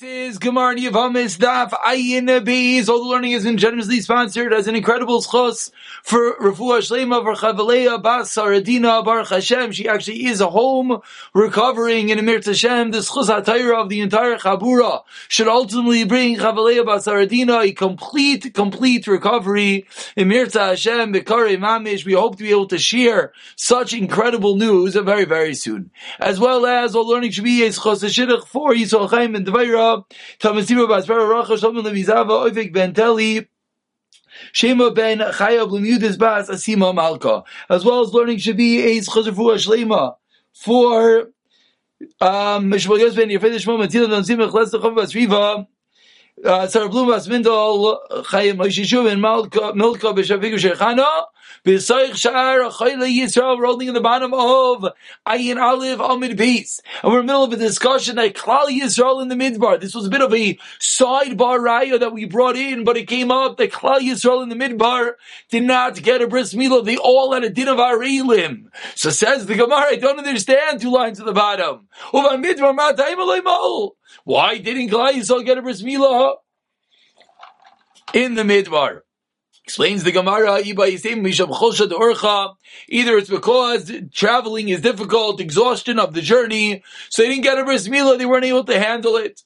This is Gemara Yavamis Daf Ayin Beis. All the learning been generously sponsored as an incredible schos for Rafua Shlema for Chavaleya Bas Saradina Baruch Hashem. She actually is a home recovering in Emir Hashem. The schos hatayra of the entire Chabura should ultimately bring Chavaleya Bas Saradina a complete, complete recovery. Emir Hashem Bekare Mamish. We hope to be able to share such incredible news very, very soon. As well as all learning should be a schos for Yisrael Chaim and Devair As well as learning Shabi Eis Chazafua Shlema for um Basriva. Uh, Sarah Blum Chayim and Milka Shechana B'Soich Shar Chayla Yisrael rolling in the bottom of Ayin Aleph Amid Beis. And we're in the middle of a discussion that Klal Yisrael in the Midbar. This was a bit of a sidebar raya that we brought in, but it came up that Klal Yisrael in the Midbar did not get a bris milah. They all had a din of Arelim. So says the Gemara, I don't understand two lines at the bottom. Why didn't Klal Yisrael get a bris milah in the Midbar? Explains the Gemara, either it's because traveling is difficult, exhaustion of the journey, so they didn't get a bris milah, they weren't able to handle it.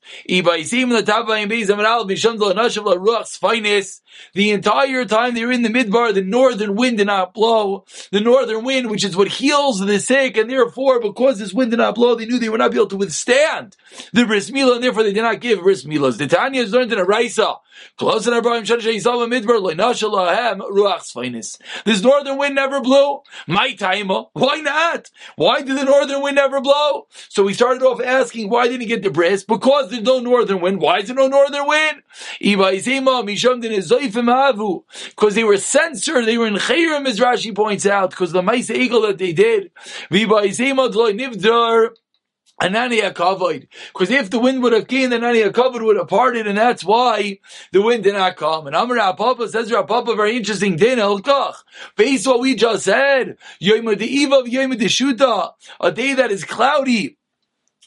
The entire time they were in the midbar, the northern wind did not blow. The northern wind, which is what heals the sick, and therefore, because this wind did not blow, they knew they would not be able to withstand the bris milah, and therefore they did not give bris milahs. The Tanya is learned in a Raisa. This northern wind never blew. My time, why not? Why did the northern wind never blow? So we started off asking why didn't he get the bris? Because there's no northern wind. Why is there no northern wind? Because they were censored, they were in Chayrim, as Rashi points out, because the Maisa Egel that they did. Ananei Kavod. Because if the wind would have came, then Ananei Kavod would have parted, and that's why the wind did not come. And Amar Papa says Papa, very interesting din Based on what we just said, Yom of Yom a day that is cloudy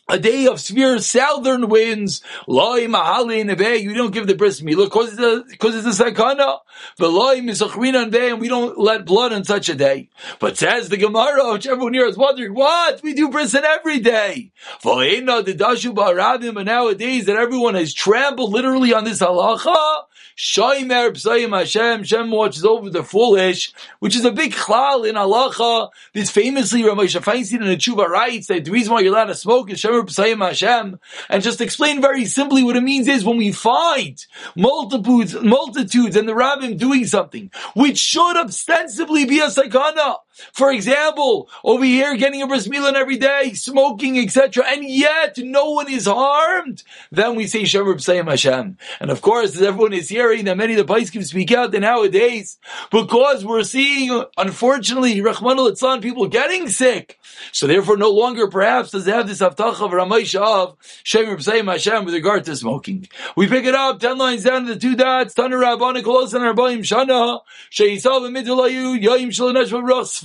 a day of severe southern winds, loy mahali nebe, you don't give the bris milah because it's a, because it's a sakana. Veloy misachrina nebe, and we don't let blood on such a day. But says the Gemara, which everyone here is wondering, what? We do bris every day. V'leina the dashu ba'arabim, but nowadays that everyone has trampled literally on this halacha, Shaimer Psayim Hashem, Shem watches over the foolish, which is a big chlal in halacha. This famously Ramesh Feinstein in the Tshuva writes that the reason why you're allowed to smoke is Shemer Psayim Hashem. And just explain very simply what it means is when we find multitudes, multitudes and the rabbim doing something, which should ostensibly be a sakana, for example, over here getting a bris milah every day, smoking, etc., and yet no one is harmed, then we say Shemer B'Sayim Hashem. And of course, as everyone is hearing that many of the Paiskim speak out that nowadays, because we're seeing, unfortunately, Rahman al people getting sick, so therefore no longer perhaps does it have this Haftach of Ramesh of Shemer B'Sayim Hashem with regard to smoking. We pick it up, ten lines down to the two dots, Tanur Rabbanik Kolos and Rabbaim Shana, Sheyisav Midulayu, Yoim Shalonesh Ros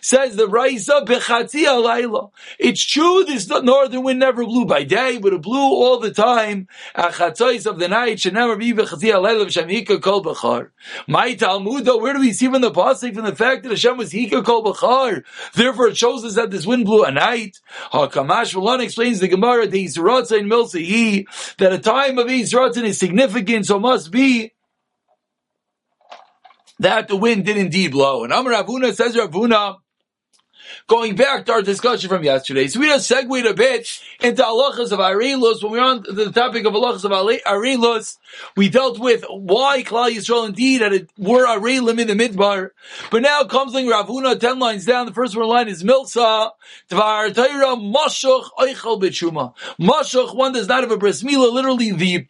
says the Raisa Bechatzi Alayla. It's true this northern wind never blew by day, but it blew all the time. Achatzais of the night should never be Bechatzi Alayla Shamika Kol Bechar. My Talmud, though, where do we see from the pasuk from the fact that Hashem was Hika Kol Bechar? Therefore, it shows us that this wind blew at night. Hakamash Malon explains the Gemara the Yisrael in Milsa that a time of Yisrael is significant, so must be that the wind did indeed blow. And Amar Ravuna says Ravuna, going back to our discussion from yesterday. So we just segued a bit into halachas of Arilus. When we were on the topic of halachas of Arilus, we dealt with why Klal Yisrael indeed had a, were Arilim in the Midbar. But now comes like Ravuna, ten lines down. The first one line is Milsa, Tvar Taira, Mashuch, Eichel Bechuma. Mashuch, one does not have a bris milah, literally the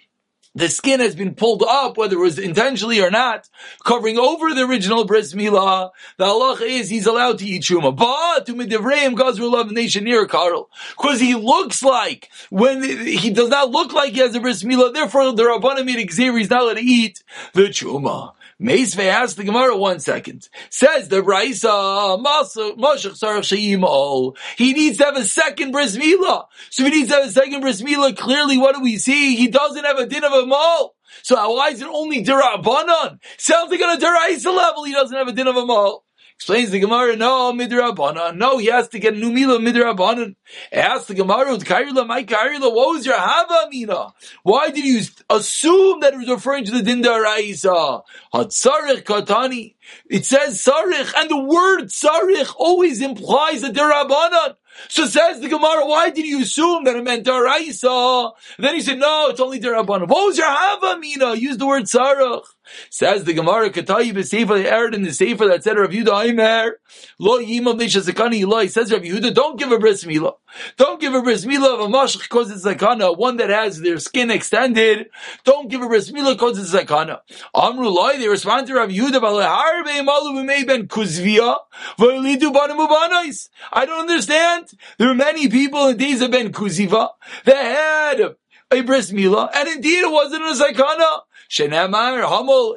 the skin has been pulled up, whether it was intentionally or not, covering over the original bris milah, the halacha is he's allowed to eat truma. But to midivreim gazru love the nation near Karl, because he looks like when he does not look like he has a bris milah. Therefore, the rabbanim made he's not allowed to eat the truma. Meisve asked the Gemara one second. Says the Raisa, Mashach Sarach. He needs to have a second bris milah. So he needs to have a second bris milah. Clearly, what do we see? He doesn't have a din of a mall. So why is it only Dirabanan? Sounds like on a Diraisa level, he doesn't have a din of a mall. Explains the Gemara, no, midrabanan. No, he has to get a new mila midrabanan. Ask the Gemara, Kairila, my Kairila, what was your hava mina? Why did you assume that it was referring to the dinda raisa? Hatzarech katani. It says sarich, and the word sarich always implies a derabanan. So says the Gemara, why did you assume that it meant daraisa? Then he said, no, it's only derabanan. What was your hava mina? Use the word sarich. Says the Gemara, Katayi they erred in the Sefer that said Rav Yehuda Aimer, Lo Yimam Neshazakani he says Rav Yehuda, don't give a bris milah. Don't give a bris milah of a mashach because it's zakana, one that has their skin extended. Don't give a bris milah it's zakana. Amru Loi, they respond to Rav Yehuda, Baleharbe Malu B'mei Ben Kuzvia, V'elidu Banamu Banais. I don't understand. There are many people in days of Ben Kuziva that had a bris milah, and indeed it wasn't a zakana. Shenamar Hamol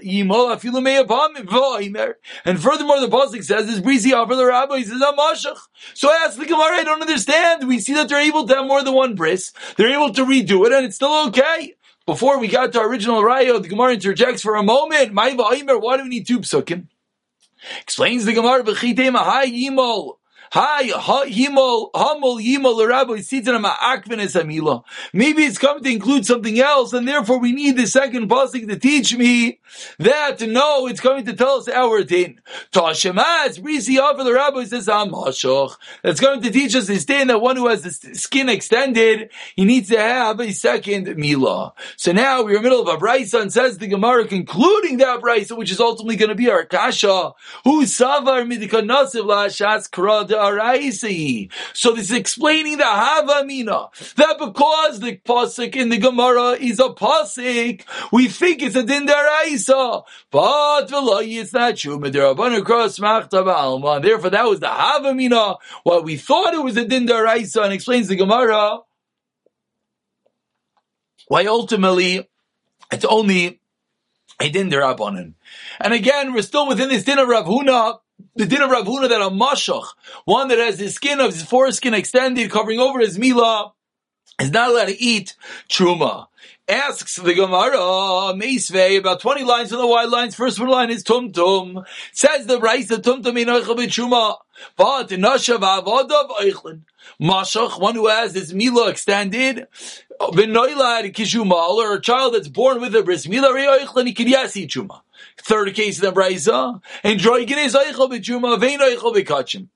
And furthermore, the pasuk says this breezy offer the rabbi. He says "I'm Amashach. So I ask the Gemara. I don't understand. We see that they're able to have more than one bris. They're able to redo it, and it's still okay. Before we got to our original raya, the Gemara interjects for a moment. Why do we need two psukim? Explains the Gemara, B'chitei Mahai Yimol. Hi, himol, hamol, yimol, rabbi, sitanama akvenes amila. Maybe it's coming to include something else, and therefore we need the second pasuk to teach me that know it's coming to tell us our din. Tashemas, offer the rabbi says amashoch. That's going to teach us this din that one who has the skin extended, he needs to have a second mila. So now we're in the middle of a brisa and says the Gemara concluding that brisa, which is ultimately going to be our kasha, who savar midikanasiv la shas krada so this is explaining the Havamina. That because the pasuk in the Gemara is a pasuk, we think it's a din daraisa. But it's not true. Therefore, that was the Havamina. What we thought it was a din daraisa, and explains the Gemara. Why ultimately it's only a din. And again, we're still within this din of Rav Huna the din of Rav Huna that a mashach, one that has his skin of his foreskin extended, covering over his milah, is not allowed to eat truma. Asks the Gemara, Meisvei, about 20 lines from the wide lines. First one line is Tum Tum. Says the Rice, the Tum Tum in Truma. But Nashav Avodav Eichlin. Mashach, one who has his milah extended, Benoilad Kishumal, or a child that's born with a bris milah, he can yes eat truma. Third case in the Brisa, and Droikin is Eichel B'Truma, Vein Eichel B'Kachim.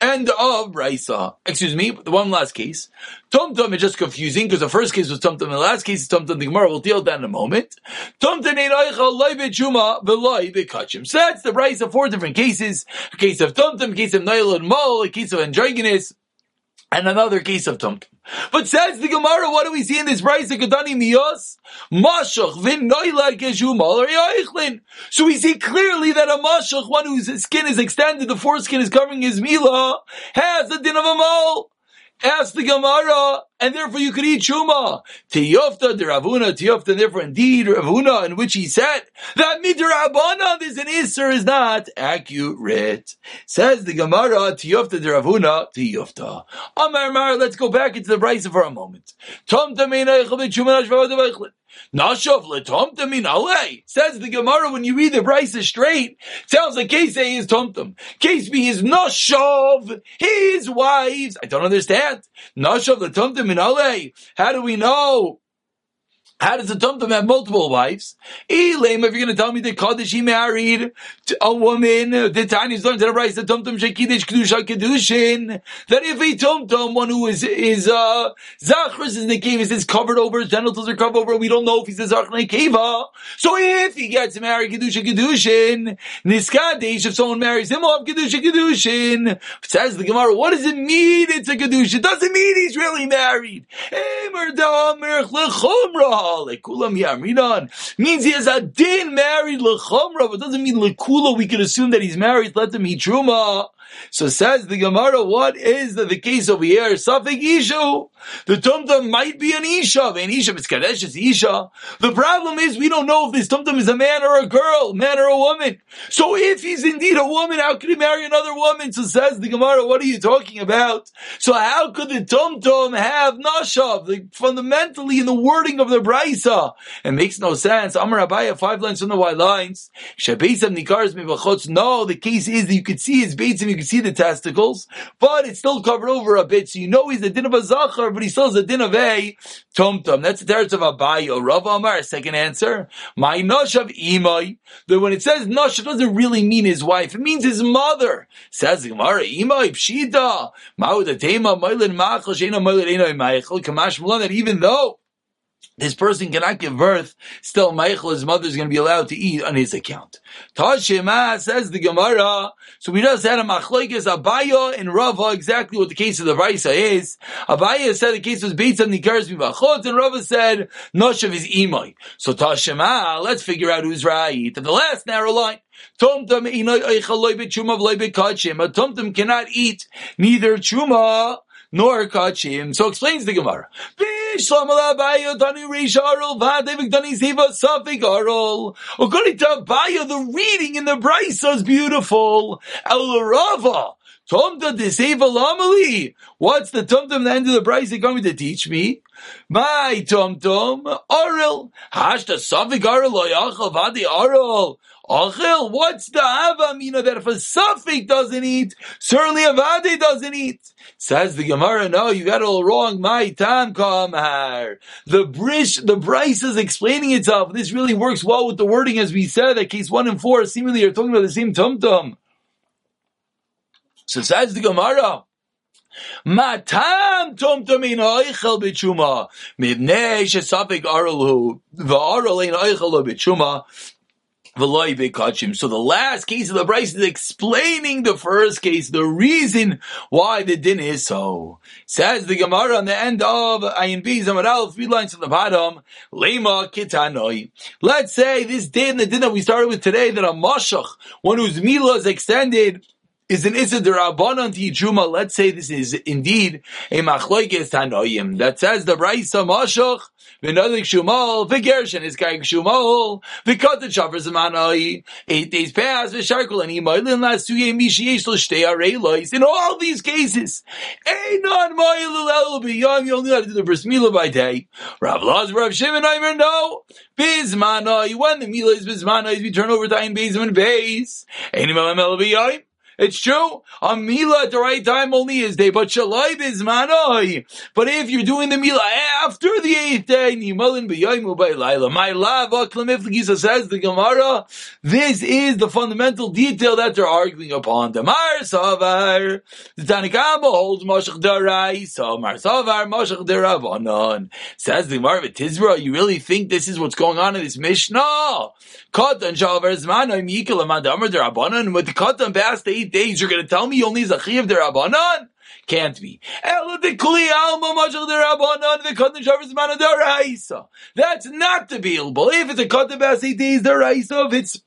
End of Brisa. Excuse me, the one last case. Tum Tum is just confusing because the first case was Tum, and the last case is Tum Tum. The Gemara will deal with that in a moment. B'Truma, V'Loi B'Kachim. So that's the Brisa, four different cases. A case of Tum Tum, a case of Nail and Mol, a case of Androgenes, and another case of Tum Tum. But says the Gemara, what do we see in this price? Kadani miyos mashach vin noila So we see clearly that a mashach, one whose skin is extended, the foreskin is covering his mila, has the din of a mole. Ask the Gemara, and therefore you could eat Shuma. Tiyofta de Ravuna, Tiyofta, therefore indeed Ravuna, in which he said that Midrabana, this an Isser is not accurate. Says the Gemara, Tiyofta de Ravuna, Tiyofta. Amar Mar, let's go back into the Brisa for a moment. Says the Gemara when you read the Brisa straight, sounds like case A is tomtum. Case B is Nashav, his wives. I don't understand. Nashav letomtum. How do we know? How does a tumtum have multiple wives? Elam, if you're going to tell me that Kaddish he married a woman, the Tany's learned to the rice, the tumtum shekidish kedusha kedushin, that if a tumtum, one who is, is, uh, zachris in the cave, is covered over, his genitals are covered over, we don't know if he's a zach keva. So if he gets married kedusha kedushin, niskadesh, if someone marries him, of kedusha kedushin. Says the Gemara, what does it mean it's a kedusha? It doesn't mean he's really married. Means he has a din married Lechomra, but doesn't mean We can assume that he's married. Let them eat Truma. So says the Gemara, what is the, the case over here? Safik Isha. The tumtum might be an Isha. An Isha is Kadesh, it's Isha. The problem is we don't know if this tumtum is a man or a girl, man or a woman. So if he's indeed a woman, how could he marry another woman? So says the Gemara, what are you talking about? So how could the tumtum have Nashav? Like fundamentally in the wording of the Brisa. It makes no sense. Amar Abaya, five lines from the white lines. No, the case is that you could see his beitzim, you see the testicles, but it's still covered over a bit, so you know he's the din of a zachar, but he still has a din of a tum. That's the teretz of Abayo. Rav Amar, second answer. My nosh of imai. That when it says nosh, it doesn't really mean his wife. It means his mother. Says the Gemara, imai pshita. Ma'ud atema moilin machal sheina moilin eno ma'echel kamash. That even though this person cannot give birth, still Michael, his mother is going to be allowed to eat on his account. Tashima says the Gemara, so we just had a machlokes Abaya and Rava, exactly what the case of the Raisa is. Abaya said the case was Beit on Nikaris Mibachot, and Rava said, Noshav is Imai. So Tashima, let's figure out who's right. And the last narrow line, tumtum cannot eat neither chuma nor kachim. So explains the Gemara. According to Abaya, the reading in the Brisa is beautiful. El Rava. Tumta Deseva Lamali. What's the tumtum the end of the Brisa going to teach me? My tumtum, Aril. Hashta Savik Aril Loyachal Vadi Aril. Achil, what's the Avamina that if a Safik doesn't eat, certainly a Vadi doesn't eat? Says the Gemara, no, you got it all wrong. My tam kamar. The brish, the Bryce is explaining itself. This really works well with the wording as we said that case one and four seemingly are talking about the same tum tum. So says the Gemara. Matam tum tumin oichel b'tshuma. Mibnei shesafik arul v'arul ein oichel b'tshuma. So the last case of the Bryce is explaining the first case, the reason why the din is so. Says the Gemara on the end of Ayin B, Zamaral, three lines from the bottom, Lema Kitanoi. Let's say this din, the din that we started with today, that a Mashach, one whose Mila is extended, is an Issa Rabbanon to Yijuma. Let's say this is indeed a Machloikes Tanoim. That says the Braisa Mashach v'nodik Shumal v'Gershen is Kaig Shumal v'Kot the Shavar Zamanoi eight days pass v'Sharkul and Imoilin last two year Mishiyesh L'Shtei Areilois in all these cases Einon Moilil El B'Yom you only have to do the Bris Mila by day. Rav Laz Rav Shimon Aimer no. Bizmanoi when the Mila is Bizmanoi we turn over Bezim and Beis Einim El B'Yom it's true. A Mila at the right time only is day, but Shalai is manoi. But if you're doing the Mila after the eighth day, Nimalin b'yoimu b'layla. My love, Aklamifligisa says the Gemara, this is the fundamental detail that they're arguing upon. The Mar Savar, the Tanikama holds Moshach Darai, so Mar Savar, Moshach Darabanon. Says the Gemara, Tizra, you really think this is what's going on in this Mishnah? Katan Zmanoi Mikil Darabanon, with the Katan past the days, you're going to tell me only Zachiv Derabanan? Can't be. That's not to be If it's a Katan past eight days, Deraisa, if it's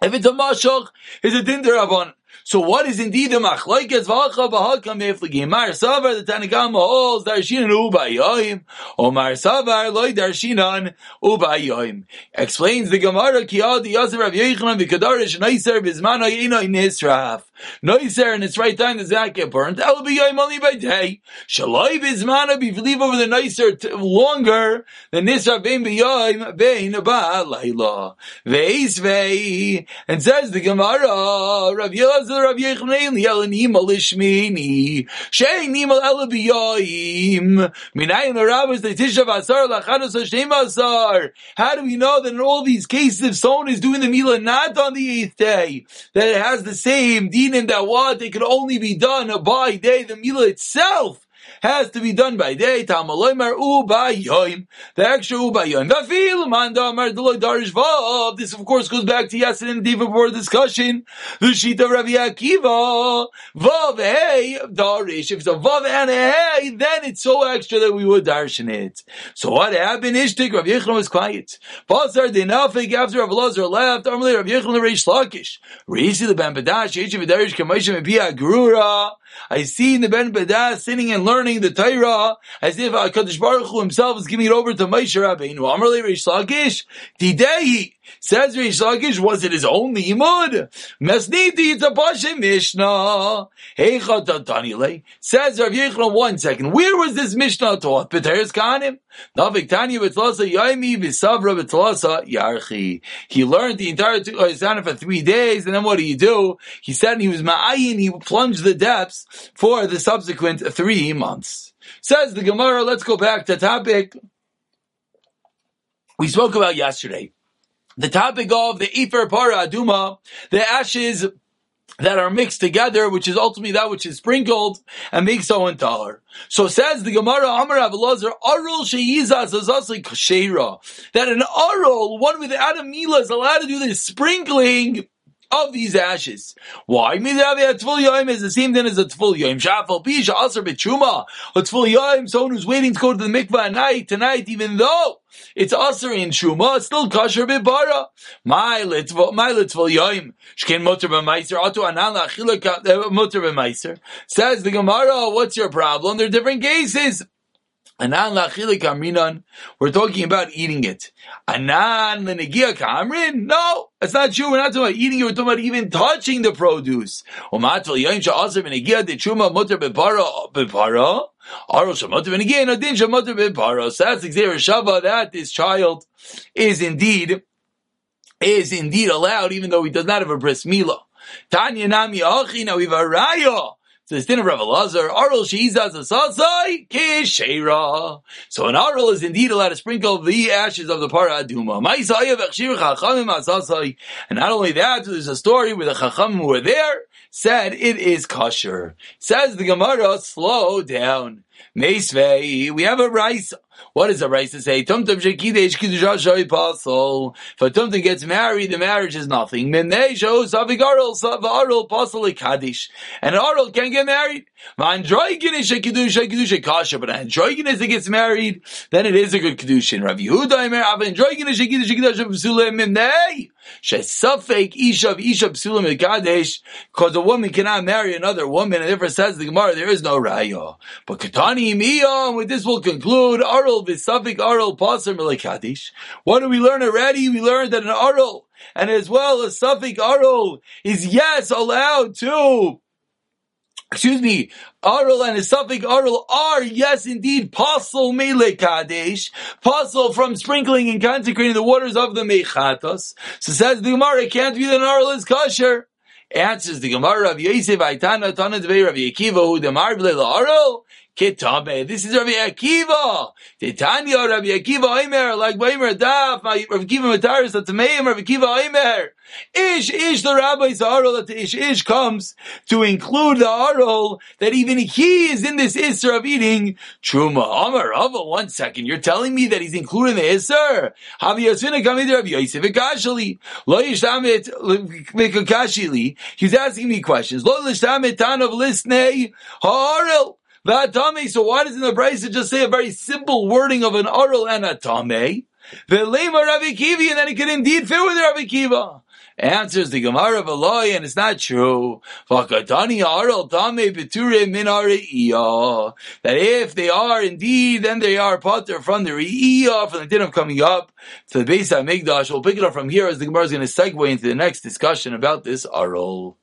if it's a mashach, it's a din derabon. So what is indeed the machlokes v'acha b'hakam efligim? Mar savar the Tanakama holds darshinan ubayoyim, or Mar savar loy darshinan ubayoyim. Explains the Gemara ki adi yaser Rav Yochanan v'kadarish noiser b'zman hayina nisraf. Noiser in its right time does not get burnt. El b'yoyim only by day. Shaloi b'zman if you over the noiser longer than nisraf bein b'yoyim bein ba'alayla. Ve'is ve'i. And says the Gemara, Rav Yochanan Rav Yechanan Yelanima Lishmini Shei Nima Elabiyoim Minayin Rabbis the Tisha Vasar Lachados Hashem Asar. How do we know that in all these cases, if someone is doing the Mila not on the eighth day, that it has the same dinim that what it could only be done by day the Mila itself? Has to be done by day. Tamaloymar ubayoim. The extra ubayoim. Vafil mandamar deloy darish vav. This of course goes back to yesterday in the board discussion. The sheet of Rabbi Akiva. Vav hey darish. If it's a vav and a hey, then it's so extra that we would darshan it. So what happened? Ishtik Rabbi Yechon was quiet. Pasar dinafik after Rabbi Lazar left. Armali Rabbi Yechon the Reish Lakish. Reisi the Ben Badash. Yichiv Darish Kamashim Pia Grura. I see the Ben Bedah sitting and learning the Torah as if HaKadosh Baruch Hu himself is giving it over to Moshe Rabbeinu. Amarle Reish Lakish. Says Reish Lakish, was it his own limud? Mesniti, it's a Mishnah. Heicha Tanile. Says Rav Yechon, one second. Where was this Mishnah taught? B'teres Kanim? Navik Tanya B'tlasa Yaimi B'savra B'tlasa Yarchi. He learned the entire Torah uh, for three days, and then what do you do? He said he was Ma'ayin, he plunged the depths for the subsequent three months. Says the Gemara, let's go back to topic we spoke about yesterday. The topic of the Ifer Para Aduma, the ashes that are mixed together, which is ultimately that which is sprinkled and makes so taller. So says the Gemara Amar Avalazar, Arul Sheyizas Azasli Kashera, that an Arul, one without a Mila, is allowed to do this sprinkling of these ashes. Why? Is the same thing as a Tful Yom. Shafal Pisha Aser Bechuma. A Tful Yom, someone who's waiting to go to the mikvah at night, tonight, even though it's Aser in Shuma, it's still Kasher Bebara. My Litvul Yom. Shkin Motor B'Meiser. Atu Anan Lachila eh, Motor B'Meiser. Says the Gemara, what's your problem? There are different cases. Anan lachilik amrinan. We're talking about eating it. Anan lenegia kamrin. No, that's not true. We're not talking about eating it. We're talking about even touching the produce. Umatel yain sha'aser benegia de chuma mutter bepara bepara. Aro shamoter benegia nadin shamoter bepara. So that's exactly shava that this child is indeed is indeed allowed, even though he does not have a bris milah. Tanya nami achi. Now we have a raya din of Rav Elazar, Asasai Kishera. So an Arul is indeed allowed to sprinkle the ashes of the Para Aduma. And not only that, there's a story where the Chacham who were there said it is kosher. Says the Gemara, slow down. Meisvei, we have a rice. What does the rice say? Tumtum shekidesh kidusha shoy pasol. If a tumtum gets married, the marriage is nothing. Minei shows savig arul, savarul pasol kaddish. And an arul can get married. Androiginish kedusha kedusha kasha, but androiginish that gets married, then it is a good kedushin. Rav Yehuda Imer Av androiginish kedusha kedusha psulim minei. Shesafek isha of isha psulim kadesh, because a woman cannot marry another woman, and therefore says the Gemara, there is no raya. But katani miyam, with this we'll conclude, arul v'safik arul pasar melekadish. What do we learn already? We learned that an arul, and as well as safik arul, is yes allowed to excuse me, Arul and his suffix Arul are, yes, indeed, pasul mele kadesh, pasul from sprinkling and consecrating the waters of the mechatos. So says the Gemara, it can't be that an Arul is kosher. Answers the Gemara of Yosef Aitana Tana Dvei Rav Yekiva the Marble Arul Kitabe. This is Rabbi Akiva. Titania Rabbi Akiva Omer, like Omer Daf, Rabbi Akiva Mataris, that's Meim, Rabbi Akiva Omer. Ish, Ish, the rabbi's Arol, that Ish, Ish comes to include the Arol, that even he is in this Isser of eating Truma. Amar Rava, one second, you're telling me that he's included in the Isser? Havi Yosina Kamid Rabbi Yosef Ekashali. Lo Yishtamit Mikakashili. He's asking me questions. Lo Yishtamit Tan of Lisnei Ha'arel. V'atame. So why doesn't the Brisa just say a very simple wording of an oral and a tame? V'lema Rabbi Kiva, and then it can indeed fit with Rabbi Kiva. Answers the Gemara of Eloi, and it's not true. That if they are indeed, then they are potter from the Re'iyah, from the din of coming up to the base of Migdash. We'll pick it up from here as the Gemara is going to segue into the next discussion about this Arol.